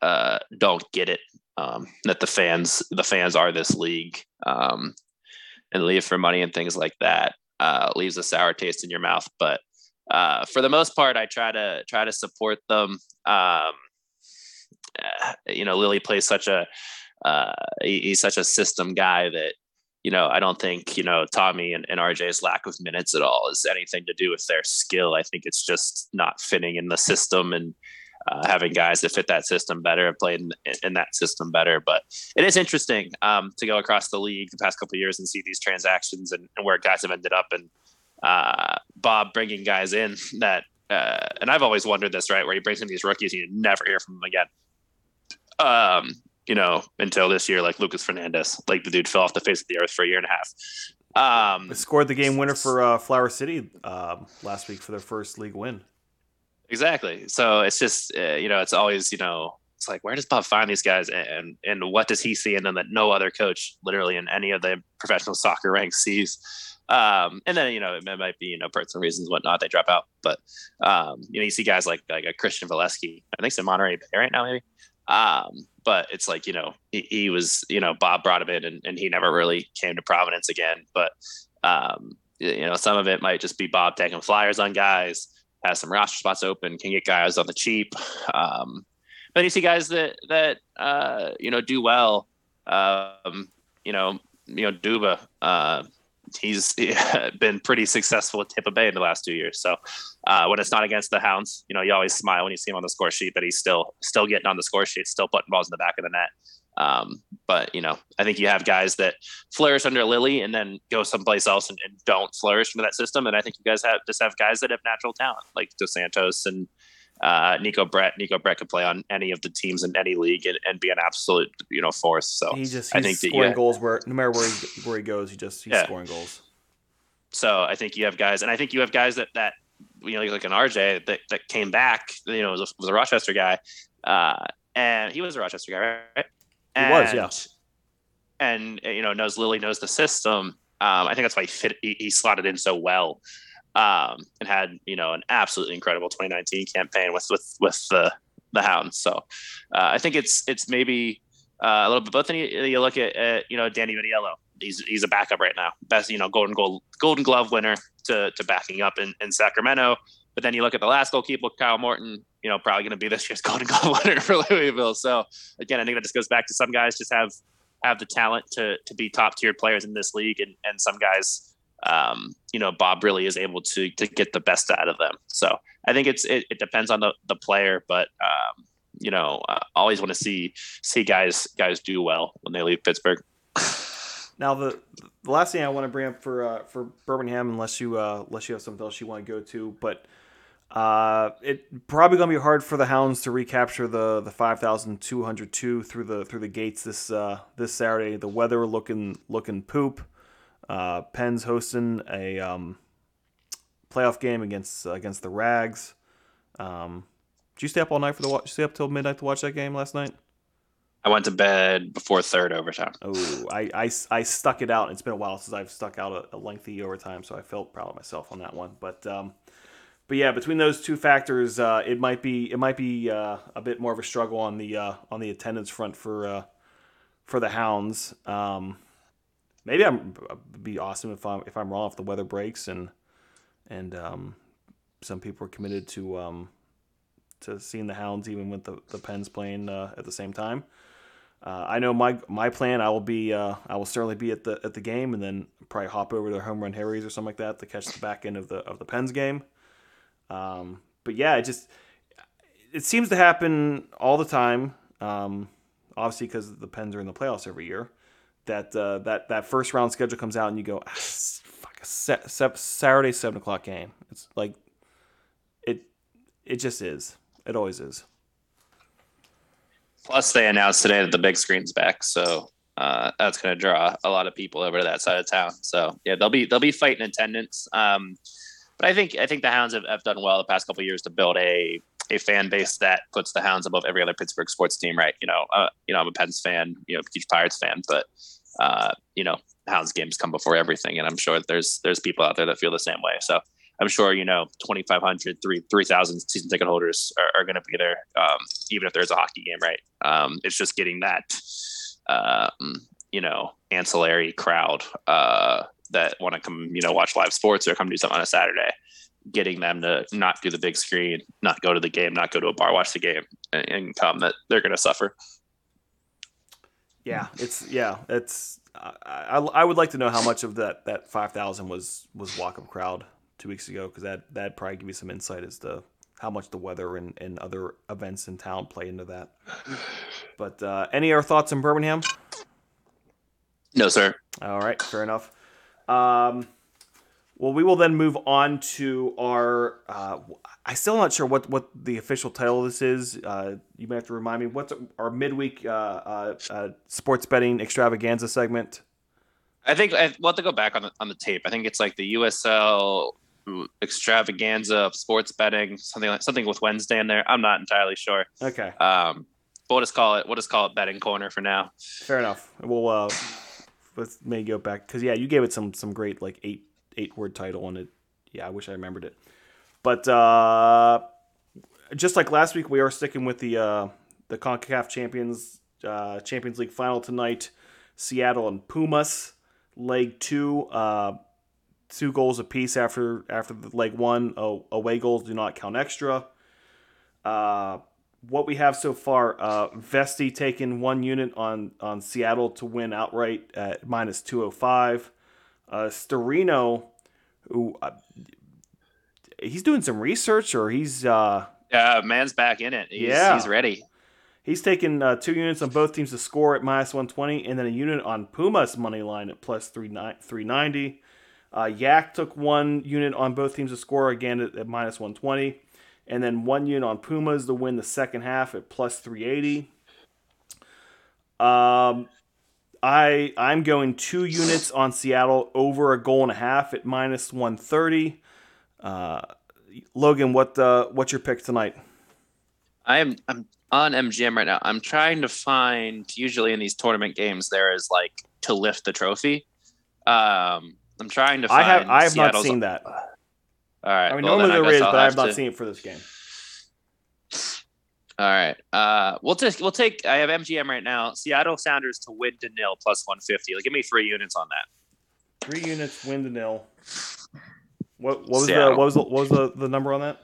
uh, don't get it um, that the fans the fans are this league um, and leave for money and things like that uh, leaves a sour taste in your mouth. But uh, for the most part, I try to try to support them. Um, uh, you know, Lilley plays such a uh, he's such a system guy that you know, I don't think, you know, Tommy and, and RJ's lack of minutes at all is anything to do with their skill. I think it's just not fitting in the system and uh, having guys that fit that system better and play in, in that system better. But it is interesting um, to go across the league the past couple years and see these transactions and, and, where guys have ended up. And uh, Bob bringing guys in that, uh, and I've always wondered this, right, where he brings in these rookies and you never hear from them again. Um, you know, until this year, like Lucas Fernandez. Like the dude fell off the face of the earth for a year and a half. Um, scored the game winner for uh, Flower City um, last week for their first league win. Exactly. So it's just uh, you know it's always you know it's like where does Bob find these guys and and what does he see in them that no other coach literally in any of the professional soccer ranks sees. Um, and then you know it might be you know personal reasons whatnot they drop out, but um, you know you see guys like like a Christian Volesky. I think it's in Monterey Bay right now maybe. Um, but it's like you know he, he, was you know Bob brought him in and, and he never really came to prominence again. But um, you know some of it might just be Bob taking flyers on guys, has some roster spots open, can get guys on the cheap. Um, but you see guys that that uh, you know do well. Um, you know you know Duba. Uh, he's been pretty successful at Tampa Bay in the last two years. So uh, when it's not against the Hounds, you know, you always smile when you see him on the score sheet that he's still still getting on the score sheet, still putting balls in the back of the net. Um, but you know, I think you have guys that flourish under Lilley and then go someplace else and, and don't flourish under that system. And I think you guys have just have guys that have natural talent, like Dos Santos and uh, Neco Brett. Neco Brett could play on any of the teams in any league and, and be an absolute you know force. So he just I think scoring that, yeah. goals where no matter where he, where he goes, he just he's yeah. scoring goals. So I think you have guys, and I think you have guys that that you know like an RJ that, that came back. You know, was a, was a Rochester guy, uh, and he was a Rochester guy, right? And, he was, yeah. And you know, knows Lilley knows the system. Um, I think that's why he fit. He, he slotted in so well um, and had you know an absolutely incredible 2019 campaign with with with the the Hounds. So uh, I think it's it's maybe uh, a little bit both. And you, you look at, at, you know Danny Vitiello. He's he's a backup right now. Best you know golden goal golden glove winner. to to backing up in, in Sacramento. But then you look at the last goalkeeper, Kyle Morton, you know, probably going to be this year's Golden Glove winner for Louisville. So again, I think that just goes back to some guys just have have the talent to to be top tier players in this league, and and some guys, um, you know, Bob really is able to to get the best out of them. So I think it's it, it depends on the the player, but um, you know, I always want to see see guys guys do well when they leave Pittsburgh. Now the the last thing I want to bring up for uh, for Birmingham, unless you uh, unless you have something else you want to go to, but uh, it probably gonna be hard for the Hounds to recapture the the five thousand two hundred two through the through the gates this uh, this Saturday. The weather looking looking poop. Uh, Penn's hosting a um, playoff game against against the Rags. Um, did you stay up all night for the watch? Stay up till midnight to watch that game last night? I went to bed before third overtime. Oh, I, I, I stuck it out. It's been a while since I've stuck out a, a lengthy overtime, so I felt proud of myself on that one. But um, but yeah, between those two factors, uh, it might be it might be uh, a bit more of a struggle on the uh, on the attendance front for uh, for the Hounds. Um, maybe I'm it'd be awesome if I'm if I'm wrong if the weather breaks and and um, some people are committed to um, to seeing the Hounds even with the the Pens playing uh, at the same time. Uh, I know my my plan. I will be. Uh, I will certainly be at the at the game, and then probably hop over to Home Run Harry's or something like that to catch the back end of the of the Pens game. Um, but yeah, it just it seems to happen all the time. Um, obviously, because the Pens are in the playoffs every year. That uh, that that first round schedule comes out, and you go, ah, fuck, a se- se- Saturday seven o'clock game. It's like it. It just is. It always is. Plus, they announced today that the big screen's back, so uh, that's going to draw a lot of people over to that side of town. So yeah, they'll be they'll be fighting attendance. Um, but I think I think the Hounds have, have done well the past couple years to build a a fan base that puts the Hounds above every other Pittsburgh sports team. Right? You know, uh, you know, I'm a Pens fan, you know, huge Pirates fan, but uh, you know, Hounds games come before everything, and I'm sure there's there's people out there that feel the same way. So I'm sure you know 2,500, 3,000 season ticket holders are, are going to be there, um, even if there's a hockey game, right? Um, it's just getting that, um, you know, ancillary crowd uh, that want to come, you know, watch live sports or come do something on a Saturday. Getting them to not do the big screen, not go to the game, not go to a bar, watch the game, and, and come, that they're going to suffer. Yeah, it's yeah, it's. I, I, I would like to know how much of that that five thousand was was walk up crowd two weeks ago because that that probably give you some insight as to how much the weather and, and other events in town play into that. But uh, any other thoughts on Birmingham? No, sir. All right, fair enough. Um, well, we will then move on to our. Uh, I still not sure what, what the official title of this is. Uh, you may have to remind me. What's our midweek uh, uh, uh sports betting extravaganza segment? I think I have to go back on the on the tape. I think it's like the USL extravaganza of sports betting, something like something with Wednesday in there. I'm not entirely sure. Okay. Um, we'll just call it we'll just call it betting corner for now. Fair enough. We'll uh, let's maybe go back because yeah, you gave it some some great like eight eight word title on it. Yeah, I wish I remembered it. But uh, just like last week, we are sticking with the uh, the Concacaf Champions uh, Champions League final tonight. Seattle and Pumas, leg two. Uh, two goals apiece after after the leg one. Oh, away goals do not count extra. Uh, what we have so far, uh, Vesti taking one unit on on Seattle to win outright at minus two hundred oh five. Uh, Storino, who uh, he's doing some research or he's uh, yeah, man's back in it. He's, yeah, he's ready. He's taking uh, two units on both teams to score at minus 120, and then a unit on Pumas money line at plus 390. Uh, Yak took one unit on both teams to score again at, at minus 120, and then one unit on Pumas to win the second half at plus 380. Um, I I'm going two units on Seattle over a goal and a half at minus 130. Uh, Logan, what uh, what's your pick tonight? I'm I'm on MGM right now. I'm trying to find. Usually in these tournament games, there is like to lift the trophy. Um, I'm trying to. Find I have. I have Seattle's, not seen that. All right. I mean, well, normally there is, but I have not to... seen it for this game. All right. Uh, we'll just we'll take. I have MGM right now. Seattle Sounders to win to nil plus 150. Like, give me three units on that. Three units, win to nil. What, what was Seattle. the what was the, what was the, the number on that?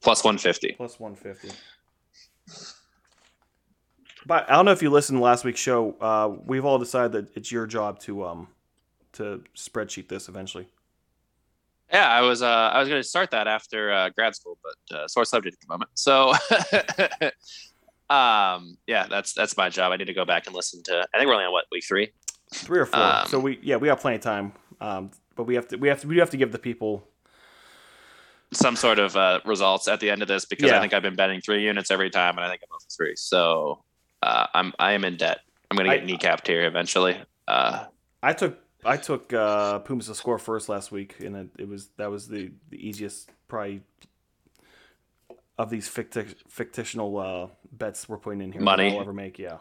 Plus 150. Plus one fifty. But I don't know if you listened to last week's show. Uh, we've all decided that it's your job to um to spreadsheet this eventually. Yeah, I was uh, I was going to start that after uh, grad school, but uh, sore subject at the moment. So, um, yeah, that's that's my job. I need to go back and listen to. I think we're only on what week three. Three or four. Um, so we yeah we have plenty of time. Um, but we have to we have to we have to give the people Some sort of uh, results at the end of this because Yeah. I think I've been betting three units every time, and I think I'm over three. So uh, I'm I am in debt. I'm going to get I- kneecapped here eventually. Uh, I took I took uh, Pumas to score first last week, and it, it was that was the, the easiest probably of these ficti- fictional uh, bets we're putting in here. Money. I'll ever make. Yeah,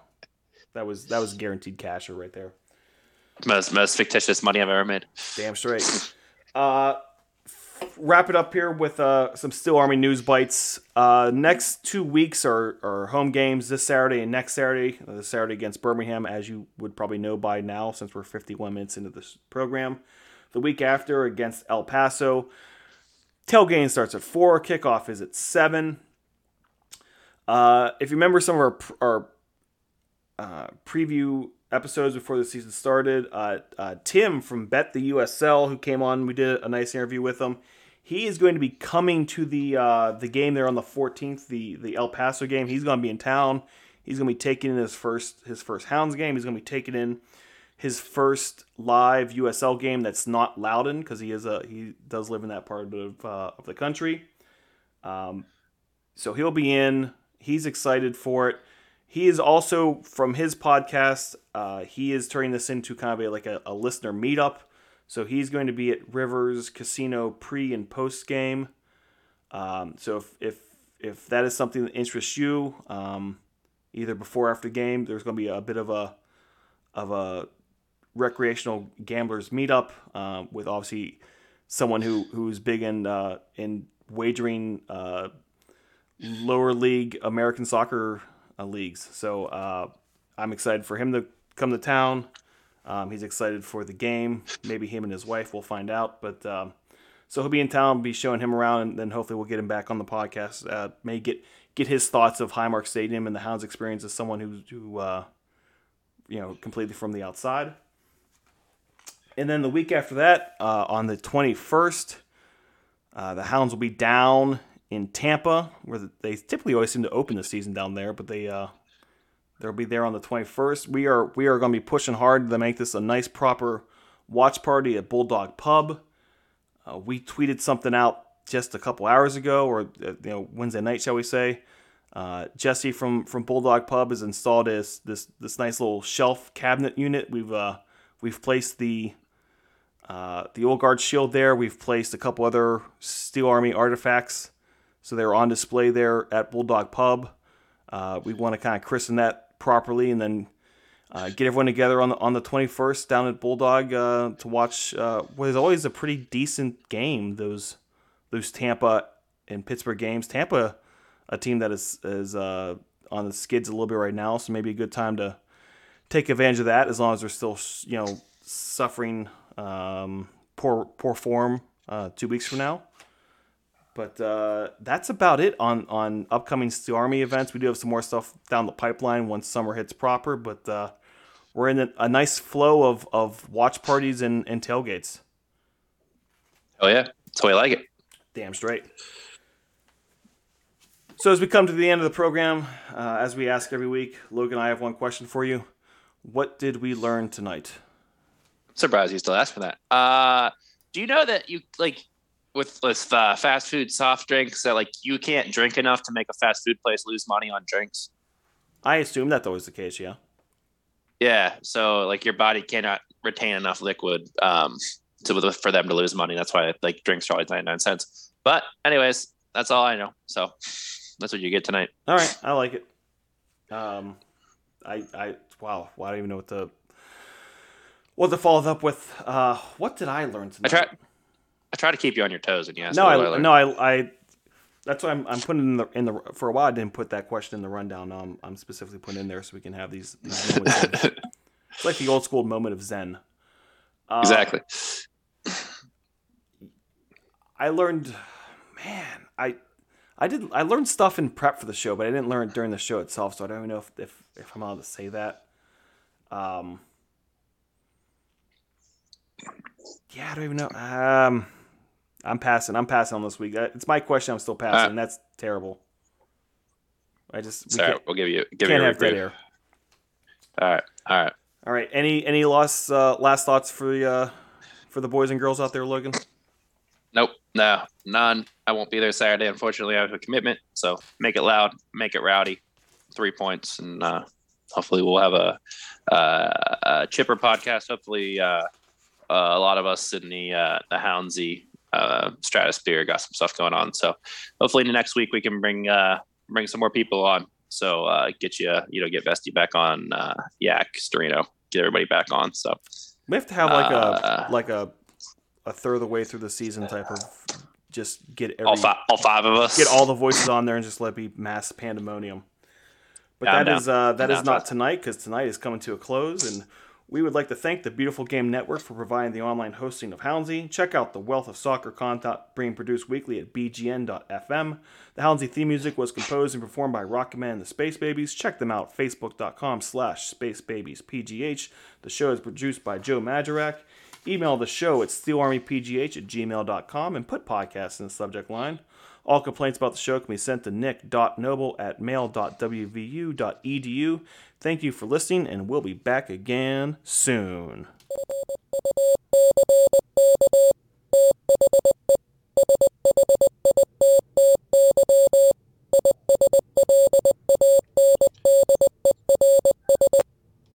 that was that was guaranteed casher right there. most most fictitious money I've ever made. Damn straight. Uh, wrap it up here with uh, some Steel Army news bites. Uh, next two weeks are, are home games this Saturday and next Saturday. Uh, this Saturday against Birmingham, as you would probably know by now, since we're 51 minutes into this program. The week after against El Paso. Tailgate starts at 4, kickoff is at 7. Uh, if you remember some of our, our uh, preview episodes before the season started. Uh, uh, Tim from Bet the USL, who came on, we did a nice interview with him. He is going to be coming to the uh, the game there on the 14th, the the El Paso game. He's going to be in town. He's going to be taking in his first his first Hounds game. He's going to be taking in his first live USL game that's not Loudoun because he is a he does live in that part of uh, of the country. Um, so he'll be in. He's excited for it. He is also from his podcast. Uh, he is turning this into kind of a, like a, a listener meetup. So he's going to be at Rivers Casino pre and post game. Um, so if, if if that is something that interests you, um, either before or after game, there's going to be a bit of a of a recreational gamblers meetup uh, with obviously someone who who's big in uh, in wagering uh, lower league American soccer uh, leagues. So uh, I'm excited for him to come to town. Um, he's excited for the game. Maybe him and his wife will find out. But um, so he'll be in town, be showing him around, and then hopefully we'll get him back on the podcast. Uh, may get get his thoughts of Highmark Stadium and the Hounds experience as someone who's who uh, you know completely from the outside. And then the week after that, uh, on the 21st, uh, the Hounds will be down in Tampa, where they typically always seem to open the season down there, but they uh, they'll be there on the 21st. We are we are going to be pushing hard to make this a nice proper watch party at Bulldog Pub. Uh, we tweeted something out just a couple hours ago, or uh, you know Wednesday night, shall we say? Uh, Jesse from from Bulldog Pub has installed this this this nice little shelf cabinet unit. We've uh, we've placed the uh, the old guard shield there. We've placed a couple other Steel Army artifacts, so they're on display there at Bulldog Pub. Uh, we want to kind of christen that properly, and then uh, get everyone together on the on the 21st down at Bulldog uh, to watch uh, what is always a pretty decent game. Those those Tampa and Pittsburgh games. Tampa, a team that is is uh, on the skids a little bit right now, so maybe a good time to take advantage of that as long as they're still you know suffering um, poor poor form uh, two weeks from now. But uh, that's about it on on upcoming Steel Army events. We do have some more stuff down the pipeline once summer hits proper, but uh, we're in a, a nice flow of, of watch parties and, and tailgates. Oh yeah, that's the way I like it. Damn straight. So as we come to the end of the program, uh, as we ask every week, Logan I have one question for you. What did we learn tonight? surprised you still ask for that. Uh, do you know that you like with with uh, fast food soft drinks that like you can't drink enough to make a fast food place lose money on drinks? I assume that's always the case, yeah. Yeah, so like your body cannot retain enough liquid um, to for them to lose money. That's why like drinks are always ninety nine cents. But anyways, that's all I know. So that's what you get tonight. All right, I like it. Um, I I wow, well, I don't even know what the what the follow up with. Uh, what did I learn I tonight? I try to keep you on your toes, and yes, no, I, no, I, I. That's why I'm, I'm putting in the in the for a while. I didn't put that question in the rundown. Now I'm, I'm specifically putting in there so we can have these. these it's like the old school moment of Zen. Uh, exactly. I learned, man, I I did I learned stuff in prep for the show, but I didn't learn it during the show itself, so I don't even know if if, if I'm allowed to say that. Um, yeah, I don't even know. Um, I'm passing. I'm passing on this week. Uh, It's my question. I'm still passing. That's terrible. I just we sorry. We'll give you give can't you a have dead air. All right, all right. All right. Any any last uh, last thoughts for the uh, for the boys and girls out there, Logan? Nope, no, none. I won't be there Saturday. Unfortunately, I have a commitment. So make it loud, make it rowdy. Three points, and uh, hopefully we'll have a, uh, a chipper podcast. Hopefully, uh, uh, a lot of us in the uh, the Houndsy uh, stratosphere got some stuff going on. So hopefully, the next week we can bring uh, bring some more people on. So uh, get you you know get Vesty back on uh, Yak Storino, get everybody back on. So We have to have like Uh, a like a a third of the way through the season type of just get every all five all five of us get all the voices on there and just let it be mass pandemonium. But Yeah, that is uh, that is not tonight because tonight is coming to a close, and we would like to thank the Beautiful Game Network for providing the online hosting of Houndsy. Check out the wealth of soccer content being produced weekly at bgn.fm. The Houndsy theme music was composed and performed by Rocketman and the Space Babies. Check them out, facebook.com slash spacebabiespgh. The show is produced by Joe Majorak. Email the show at steelarmypgh at gmail.com and put podcast in the subject line. All complaints about the show can be sent to nick.noble at mail.wvu.edu. Thank you for listening, and we'll be back again soon.